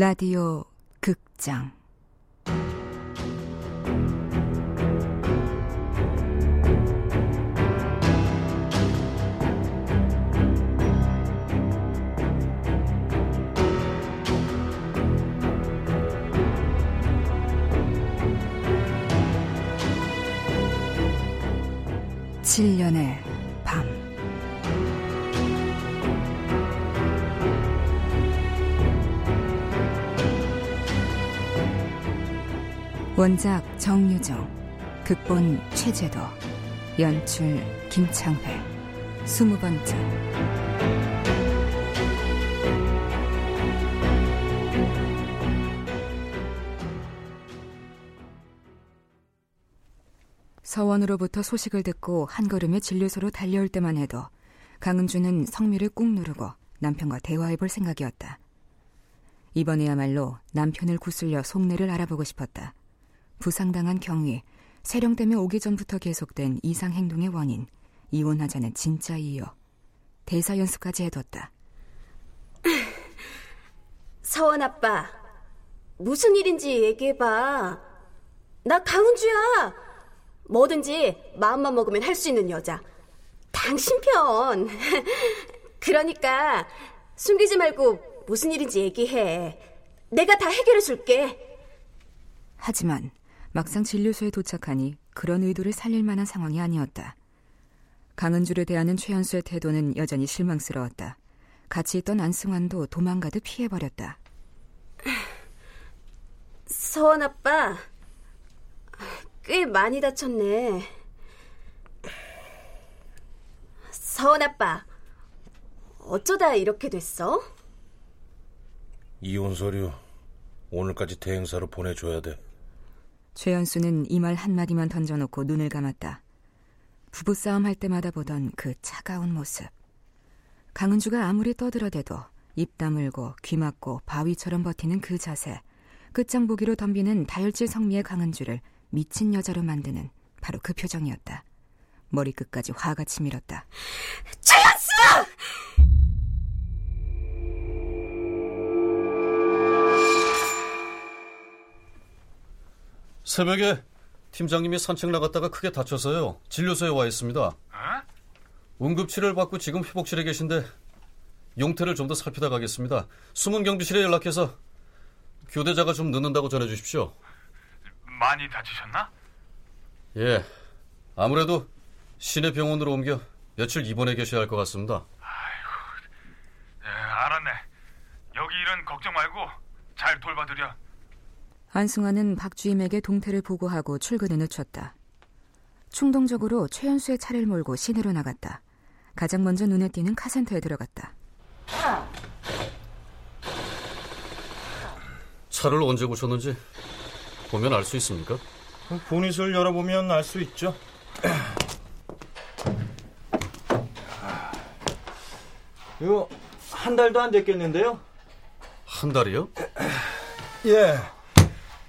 라디오 극장. 칠년의 원작 정유정, 극본 최재도, 연출 김창회, 스무 번째. 서원으로부터 소식을 듣고 한 걸음에 진료소로 달려올 때만 해도 강은주는 성미를 꾹 누르고 남편과 대화해볼 생각이었다. 이번에야말로 남편을 구슬려 속내를 알아보고 싶었다. 부상당한 경위, 세령 때문에 오기 전부터 계속된 이상 행동의 원인, 이혼하자는 진짜 이유, 대사 연습까지 해뒀다. 서원 아빠, 무슨 일인지 얘기해봐. 나 강은주야. 뭐든지 마음만 먹으면 할 수 있는 여자. 당신 편. 그러니까 숨기지 말고 무슨 일인지 얘기해. 내가 다 해결해 줄게. 하지만 막상 진료소에 도착하니 그런 의도를 살릴 만한 상황이 아니었다. 강은주를 대하는 최현수의 태도는 여전히 실망스러웠다. 같이 있던 안승환도 도망가듯 피해버렸다. 서원 아빠, 꽤 많이 다쳤네. 서원 아빠, 어쩌다 이렇게 됐어? 이혼 서류 오늘까지 대행사로 보내줘야 돼. 최연수는 이 말 한마디만 던져놓고 눈을 감았다. 부부싸움 할 때마다 보던 그 차가운 모습. 강은주가 아무리 떠들어대도 입 다물고 귀 막고 바위처럼 버티는 그 자세. 끝장 보기로 덤비는 다혈질 성미의 강은주를 미친 여자로 만드는 바로 그 표정이었다. 머리끝까지 화가 치밀었다. 최연수! 새벽에 팀장님이 산책 나갔다가 크게 다쳐서요. 진료소에 와 있습니다. 어? 응급 치료를 받고 지금 회복실에 계신데 용태를 좀 더 살피다 가겠습니다. 숨은 경비실에 연락해서 교대자가 좀 늦는다고 전해 주십시오. 많이 다치셨나? 예. 아무래도 시내 병원으로 옮겨 며칠 입원해 계셔야 할 것 같습니다. 아이고, 예, 알았네. 여기 일은 걱정 말고 잘 돌봐드려. 안승환은 박주임에게 동태를 보고하고 출근에 늦췄다. 충동적으로 최연수의 차를 몰고 시내로 나갔다. 가장 먼저 눈에 띄는 카센터에 들어갔다. 차를 언제 고쳤는지 보면 알 수 있습니까? 보닛을 열어보면 알 수 있죠. 이거 한 달도 안 됐겠는데요? 한 달이요? 예.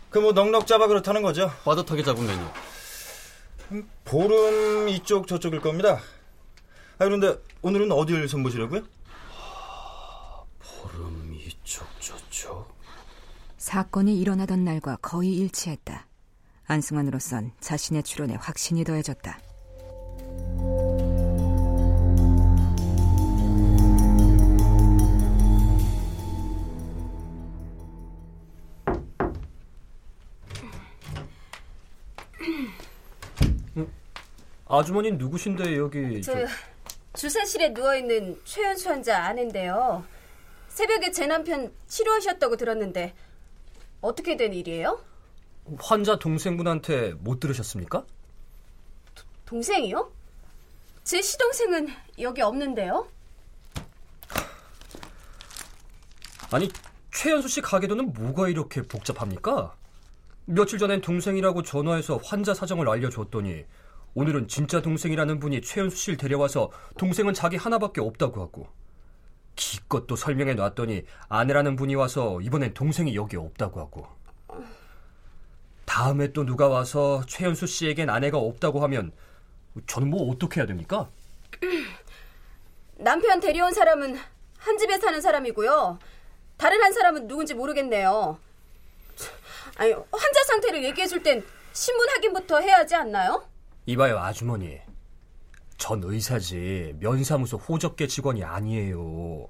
그 뭐 넉넉 잡아 그렇다는 거죠. 빠듯하게 잡으면요. 보름 이쪽 저쪽일 겁니다. 아 그런데 오늘은 어디를 선보시려고요? 보름 이쪽 저쪽. 사건이 일어나던 날과 거의 일치했다. 안승환으로선 자신의 추론에 확신이 더해졌다. 아주머니 누구신데 여기 저, 주사실에 누워있는 최연수 환자 아는데요 새벽에 제 남편 치료하셨다고 들었는데 어떻게 된 일이에요? 환자 동생분한테 못 들으셨습니까? 도, 동생이요? 제 시동생은 여기 없는데요? 아니 최연수 씨 가게도는 뭐가 이렇게 복잡합니까? 며칠 전엔 동생이라고 전화해서 환자 사정을 알려줬더니 오늘은 진짜 동생이라는 분이 최연수 씨를 데려와서 동생은 자기 하나밖에 없다고 하고 기껏 또 설명해 놨더니 아내라는 분이 와서 이번엔 동생이 여기 없다고 하고 다음에 또 누가 와서 최연수 씨에겐 아내가 없다고 하면 저는 뭐 어떻게 해야 됩니까? 남편 데려온 사람은 한 집에 사는 사람이고요. 다른 한 사람은 누군지 모르겠네요. 아니, 환자 상태를 얘기해 줄 땐 신문 확인부터 해야 하지 않나요? 이봐요, 아주머니. 전 의사지 면사무소 호접계 직원이 아니에요.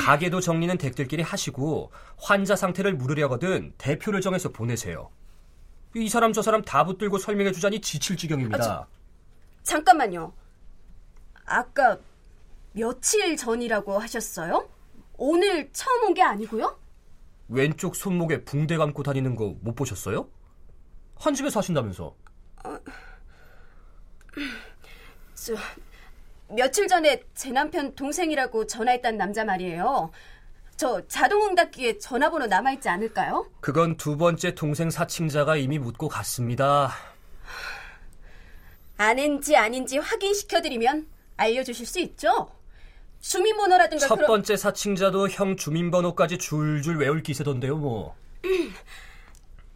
가게도 정리는 댁들끼리 하시고 환자 상태를 물으려거든 대표를 정해서 보내세요. 이 사람 저 사람 다 붙들고 설명해 주자니 지칠 지경입니다. 아, 저, 잠깐만요. 아까 며칠 전이라고 하셨어요? 오늘 처음 온 게 아니고요? 왼쪽 손목에 붕대 감고 다니는 거 못 보셨어요? 한 집에 사신다면서. 어... 저, 며칠 전에 제 남편 동생이라고 전화했던 남자 말이에요. 저 자동응답기에 전화번호 남아있지 않을까요? 그건 두 번째 동생 사칭자가 이미 묻고 갔습니다. 아닌지 아닌지 확인시켜드리면 알려주실 수 있죠? 주민번호라든가 첫 번째 사칭자도 형 주민번호까지 줄줄 외울 기세던데요, 뭐.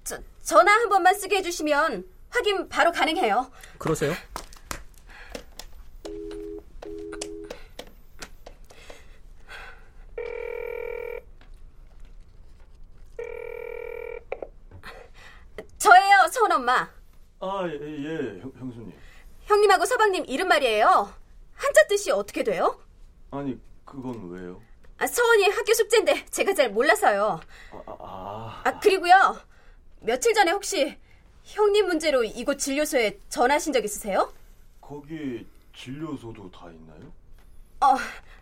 저, 전화 한 번만 쓰게 해주시면 확인 바로 가능해요. 그러세요? 저예요, 서원 엄마. 아, 예, 예, 형, 형수님. 형님하고 서방님 이름 말이에요. 한자 뜻이 어떻게 돼요? 아니, 그건 왜요? 아, 서원이 학교 숙제인데 제가 잘 몰라서요. 아, 아, 아. 아, 그리고요. 며칠 전에 혹시 형님 문제로 이곳 진료소에 전화하신 적 있으세요? 거기 진료소도 다 있나요? 어,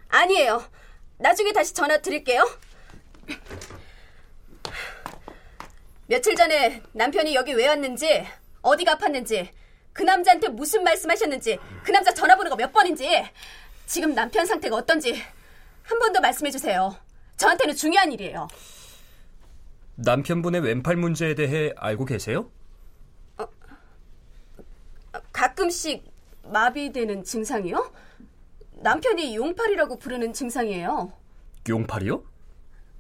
아니에요. 나중에 다시 전화 드릴게요. 며칠 전에 남편이 여기 왜 왔는지, 어디가 아팠는지, 그 남자한테 무슨 말씀하셨는지, 그 남자 전화번호가 몇 번인지, 지금 남편 상태가 어떤지 한 번 더 말씀해 주세요. 저한테는 중요한 일이에요. 남편분의 왼팔 문제에 대해 알고 계세요? 어, 가끔씩 마비되는 증상이요? 남편이 용팔이라고 부르는 증상이에요. 용팔이요?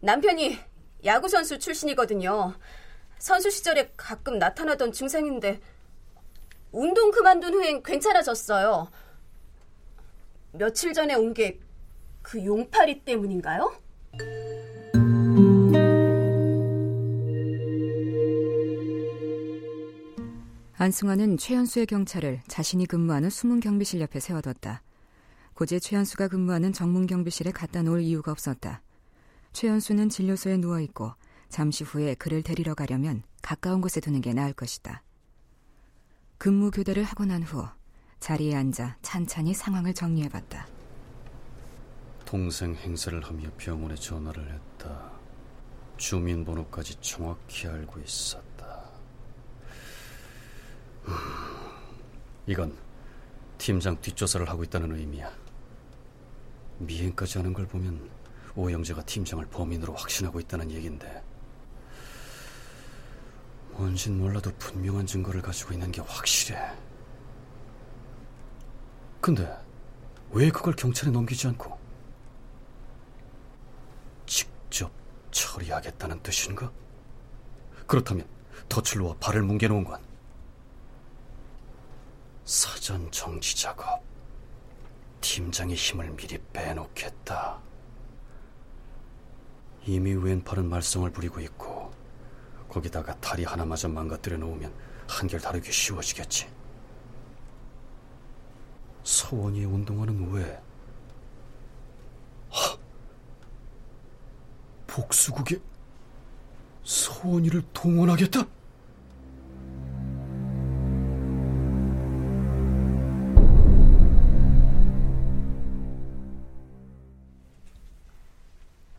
남편이 야구선수 출신이거든요. 선수 시절에 가끔 나타나던 증상인데 운동 그만둔 후엔 괜찮아졌어요. 며칠 전에 온 게 그 용팔이 때문인가요? 안승환은 최현수의 경찰을 자신이 근무하는 숨은 경비실 옆에 세워뒀다. 고제 최현수가 근무하는 정문 경비실에 갖다 놓을 이유가 없었다. 최현수는 진료소에 누워있고 잠시 후에 그를 데리러 가려면 가까운 곳에 두는 게 나을 것이다. 근무 교대를 하고 난 후 자리에 앉아 찬찬히 상황을 정리해봤다. 동생 행세를 하며 병원에 전화를 했다. 주민번호까지 정확히 알고 있었다. 음, 이건 팀장 뒷조사를 하고 있다는 의미야. 미행까지 하는 걸 보면 오영재가 팀장을 범인으로 확신하고 있다는 얘긴데 뭔진 몰라도 분명한 증거를 가지고 있는 게 확실해. 근데 왜 그걸 경찰에 넘기지 않고 직접 처리하겠다는 뜻인가? 그렇다면 덫을 와 발을 뭉개놓은 건 사전 정지 작업. 팀장의 힘을 미리 빼놓겠다. 이미 왼팔은 말썽을 부리고 있고 거기다가 다리 하나마저 망가뜨려 놓으면 한결 다르게 쉬워지겠지. 서원이의 운동화는 왜? 하! 복수국에 서원이를 동원하겠다?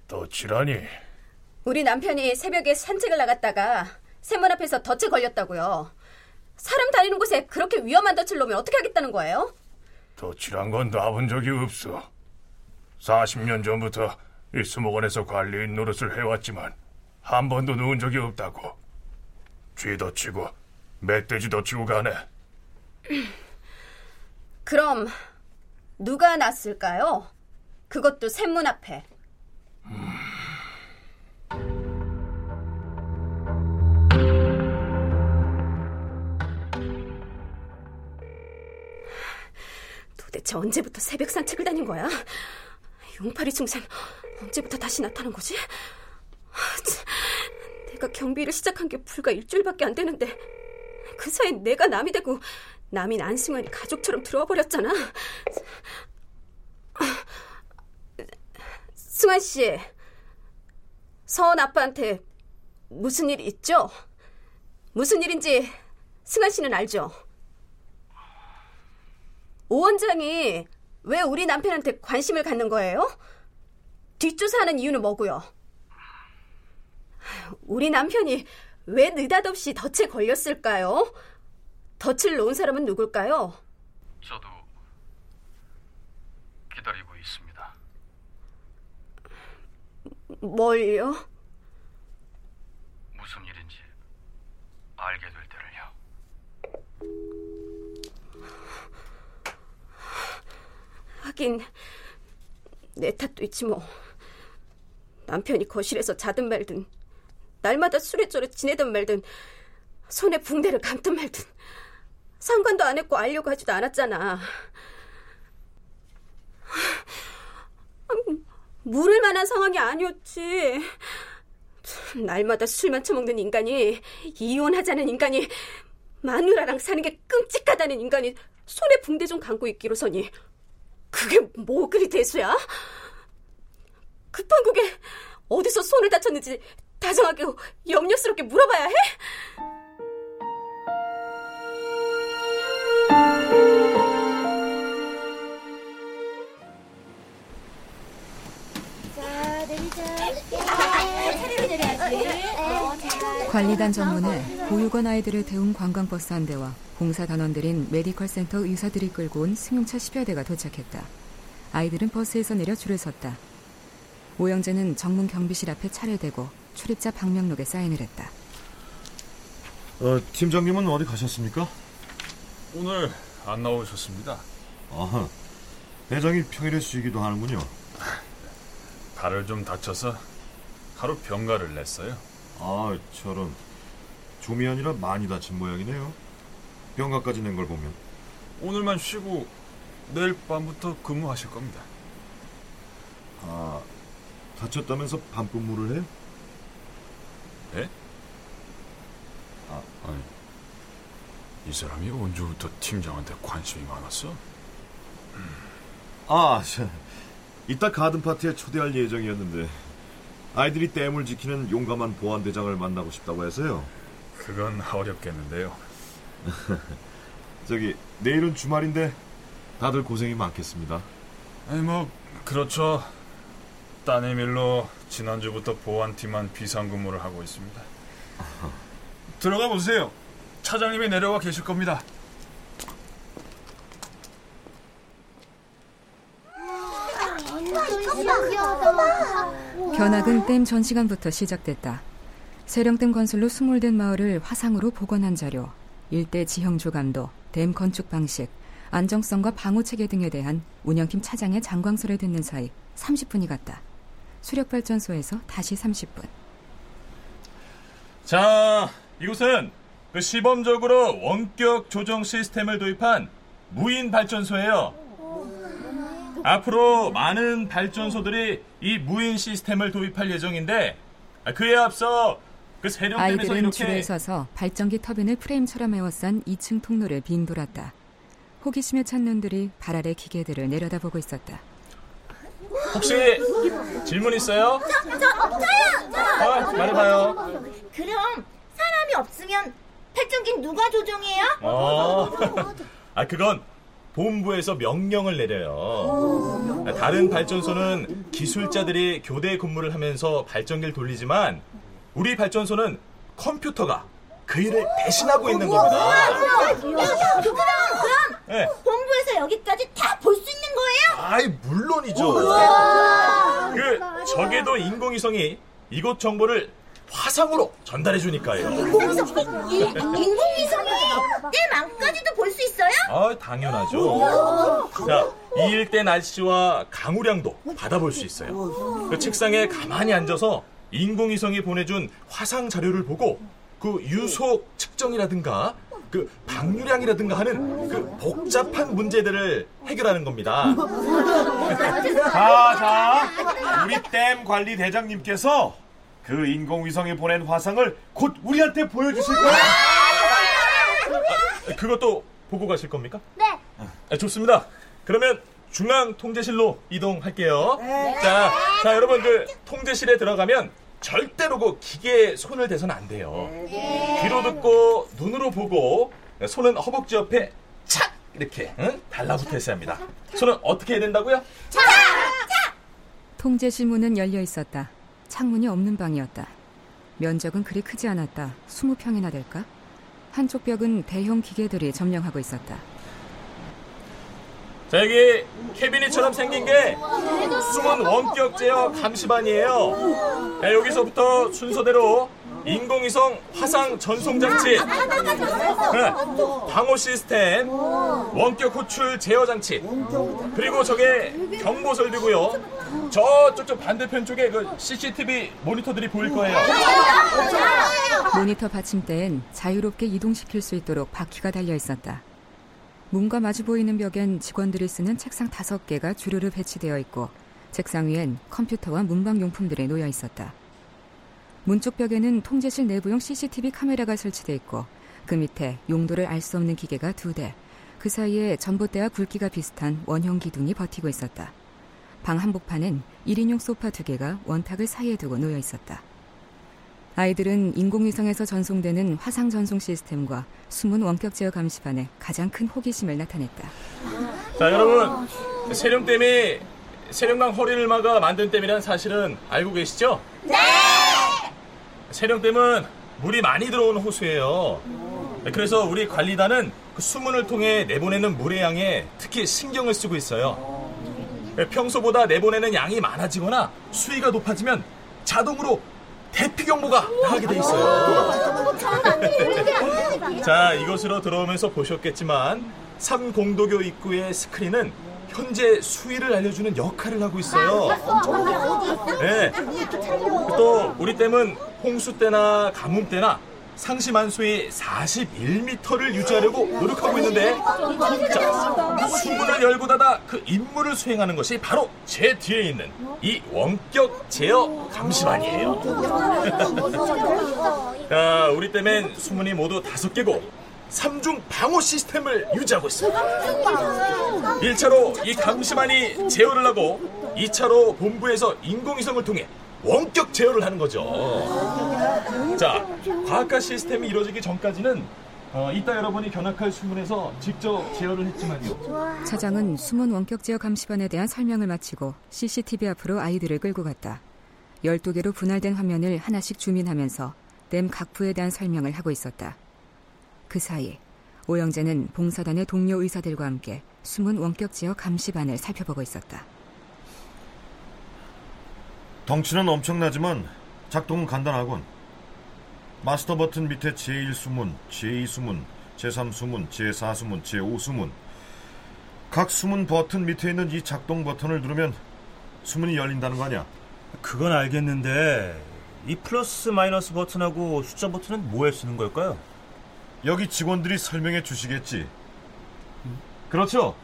또 지라니? 우리 남편이 새벽에 산책을 나갔다가 세문 앞에서 덫에 걸렸다고요. 사람 다니는 곳에 그렇게 위험한 덫을 놓으면 어떻게 하겠다는 거예요? 덫이란 건 놔본 적이 없어. 40년 전부터 이 수목원에서 관리인 노릇을 해왔지만 한 번도 누운 적이 없다고. 쥐도 치고 멧돼지도 치고 가네. 그럼 누가 났을까요? 그것도 샘문 앞에. 대체 언제부터 새벽 산책을 다닌 거야? 용팔이 증상 언제부터 다시 나타난 거지? 내가 경비를 시작한 게 불과 일주일밖에 안 되는데 그 사이 내가 남이 되고 남인 안승환이 가족처럼 들어와 버렸잖아. 승환 씨, 서원 아빠한테 무슨 일 있죠? 무슨 일인지 승환 씨는 알죠? 오 원장이 왜 우리 남편한테 관심을 갖는 거예요? 뒷조사하는 이유는 뭐고요? 우리 남편이 왜 느닷없이 덫에 걸렸을까요? 덫을 놓은 사람은 누굴까요? 저도 기다리고 있습니다. 뭘요? 무슨 일인지 알게 될 때를요. 하긴 내 탓도 있지 뭐. 남편이 거실에서 자든 말든 날마다 술래조래 지내든 말든 손에 붕대를 감든 말든 상관도 안 했고 알려고 하지도 않았잖아. 물을 만한 상황이 아니었지. 날마다 술만 처먹는 인간이 이혼하자는 인간이 마누라랑 사는 게 끔찍하다는 인간이 손에 붕대 좀 감고 있기로서니 그게 뭐 그리 대수야? 급한 국에 어디서 손을 다쳤는지 다정하게 염려스럽게 물어봐야 해? 관리단 정문에 보육원 아이들을 태운 관광버스 한 대와 봉사 단원들인 메디컬 센터 의사들이 끌고 온 승용차 10여 대가 도착했다. 아이들은 버스에서 내려 줄을 섰다. 오영재는 정문 경비실 앞에 차를 대고 출입자 방명록에 사인을 했다. 어, 팀장님은 어디 가셨습니까? 오늘 안 나오셨습니다. 아, 대장이 평일에 쉬기도 하는군요. 발을 좀 다쳐서 하루 병가를 냈어요. 아, 저런. 좀이 아니라 많이 다친 모양이네요. 병가까지 낸 걸 보면. 오늘만 쉬고 내일 밤부터 근무하실 겁니다. 아, 다쳤다면서 밤 근무를 해요? 예? 아, 아니, 이 사람이 언제부터 팀장한테 관심이 많았어? 아, 저, 이따 가든 파티에 초대할 예정이었는데 아이들이 댐을 지키는 용감한 보안대장을 만나고 싶다고 해서요. 그건 어렵겠는데요. 저기 내일은 주말인데 다들 고생이 많겠습니다. 아니 뭐 그렇죠. 따님 일로 지난주부터 보안팀만 비상근무를 하고 있습니다. 들어가 보세요. 차장님이 내려와 계실 겁니다. 견학은 댐 전 시간부터 시작됐다. 세령댐 건설로 수몰된 마을을 화상으로 복원한 자료, 일대 지형 조감도, 댐 건축 방식, 안정성과 방호 체계 등에 대한 운영팀 차장의 장광설을 듣는 사이 30분이 갔다. 수력발전소에서 다시 30분. 자, 이곳은 그 시범적으로 원격 조정 시스템을 도입한 무인 발전소예요. 앞으로 많은 발전소들이 이 무인 시스템을 도입할 예정인데 그에 앞서 그 세력댐에서 아이들은 이렇게 줄에 서서 발전기 터빈을 프레임처럼 에워싼 2층 통로를 빙 돌았다. 호기심에 찬 눈들이 발 아래 기계들을 내려다보고 있었다. 혹시 질문 있어요? 저, 저, 저요! 아, 말해봐요. 그럼 사람이 없으면 발전기 누가 조종해요? 어. 아, 그건 본부에서 명령을 내려요. 다른 발전소는 기술자들이 교대 근무를 하면서 발전기를 돌리지만 우리 발전소는 컴퓨터가 그 일을 대신하고 있는 겁니다. 그럼, 그럼 네. 본부에서 여기까지 다 볼 수 있는 거예요? 아이, 물론이죠. 그 적에도 인공위성이 이곳 정보를 화상으로 전달해 주니까요. 인공위성, 이- 인공위성이 내 맘까지도 볼 수 있어요? 아, 당연하죠. 자, 이 일대 날씨와 강우량도 받아볼 수 있어요. 그 책상에 가만히 앉아서 인공위성이 보내준 화상 자료를 보고 그 유속 측정이라든가 그 방류량이라든가 하는 그 복잡한 문제들을 해결하는 겁니다. 자, 자, 우리 댐 관리 대장님께서 그 인공위성에 보낸 화상을 곧 우리한테 보여주실 거예요. 아, 그것도 보고 가실 겁니까? 네. 아, 좋습니다. 그러면 중앙 통제실로 이동할게요. 네. 자, 자 여러분 그 통제실에 들어가면 절대로 그 기계에 손을 대서는 안 돼요. 네. 귀로 듣고 눈으로 보고 손은 허벅지 옆에 착 이렇게 응? 달라붙어 있어야 합니다. 손은 어떻게 해야 된다고요? 착! 착! 통제실 문은 열려 있었다. 창문이 없는 방이었다. 면적은 그리 크지 않았다. 20평이나 될까? 한쪽 벽은 대형 기계들이 점령하고 있었다. 자, 여기 캐비닛처럼 생긴 게 숨은 원격 제어 감시반이에요. 자, 여기서부터 순서대로 인공위성 화상 전송 장치, 네, 방호 시스템, 원격 호출 제어 장치, 그리고 저게 경보 설비고요. 저쪽 저 반대편 쪽에 그 CCTV 모니터들이 보일 거예요. 모니터 받침대엔 자유롭게 이동시킬 수 있도록 바퀴가 달려 있었다. 문과 마주 보이는 벽엔 직원들이 쓰는 책상 다섯 개가 주르르 배치되어 있고 책상 위엔 컴퓨터와 문방 용품들이 놓여 있었다. 문쪽 벽에는 통제실 내부용 CCTV 카메라가 설치돼 있고 그 밑에 용도를 알 수 없는 기계가 두 대, 그 사이에 전봇대와 굵기가 비슷한 원형 기둥이 버티고 있었다. 방 한복판엔 1인용 소파 두 개가 원탁을 사이에 두고 놓여 있었다. 아이들은 인공위성에서 전송되는 화상 전송 시스템과 숨은 원격 제어 감시반에 가장 큰 호기심을 나타냈다. 자, 여러분. 세령댐이 세령강 허리를 막아 만든 댐이란 사실은 알고 계시죠? 네! 세령댐은 물이 많이 들어오는 호수예요. 그래서 우리 관리단은 그 수문을 통해 내보내는 물의 양에 특히 신경을 쓰고 있어요. 평소보다 내보내는 양이 많아지거나 수위가 높아지면 자동으로 대피 경보가 나가게 돼 있어요. 자, 이곳으로 들어오면서 보셨겠지만 삼공도교 입구의 스크린은 현재 수위를 알려주는 역할을 하고 있어요. 네. 또 우리 댐은 홍수 때나 가뭄 때나 상시만수의 41m를 유지하려고 노력하고 있는데 자, 수문을 열고 닫아 그 임무를 수행하는 것이 바로 제 뒤에 있는 이 원격 제어 감시반이에요. 자, 우리 댐엔 수문이 모두 다섯 개고 3중 방어 시스템을 유지하고 있습니다. 1차로 이 감시반이 제어를 하고 2차로 본부에서 인공위성을 통해 원격 제어를 하는 거죠. 자, 과학화 시스템이 이루어지기 전까지는 어, 이따 여러분이 견학할 수문에서 직접 제어를 했지만요. 차장은 수문 원격 제어 감시반에 대한 설명을 마치고 CCTV 앞으로 아이들을 끌고 갔다. 12개로 분할된 화면을 하나씩 주민하면서 댐 각부에 대한 설명을 하고 있었다. 그 사이 오영재는 봉사단의 동료 의사들과 함께 숨은 원격 제어 감시반을 살펴보고 있었다. 덩치는 엄청나지만 작동은 간단하군. 마스터 버튼 밑에 제1수문, 제2수문, 제3수문, 제4수문, 제5수문. 각 수문 버튼 밑에 있는 이 작동 버튼을 누르면 수문이 열린다는 거 아니야? 그건 알겠는데 이 플러스 마이너스 버튼하고 숫자 버튼은 뭐에 쓰는 걸까요? 여기 직원들이 설명해 주시겠지. 그렇죠.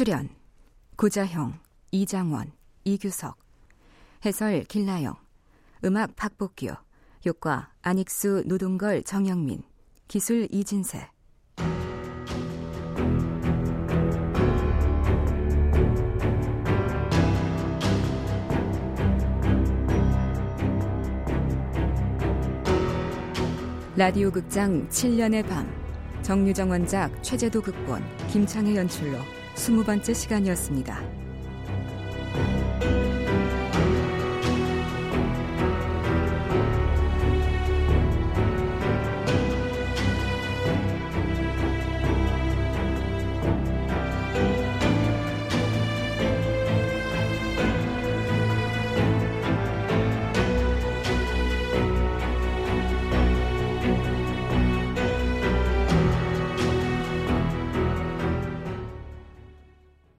출연 구자형, 이장원, 이규석 해설 길라영 음악 박복규 효과 안익수, 노동걸, 정영민 기술 이진세. 라디오 극장 7년의 밤. 정유정 원작 최재도 극본 김창의 연출로 20번째 시간이었습니다.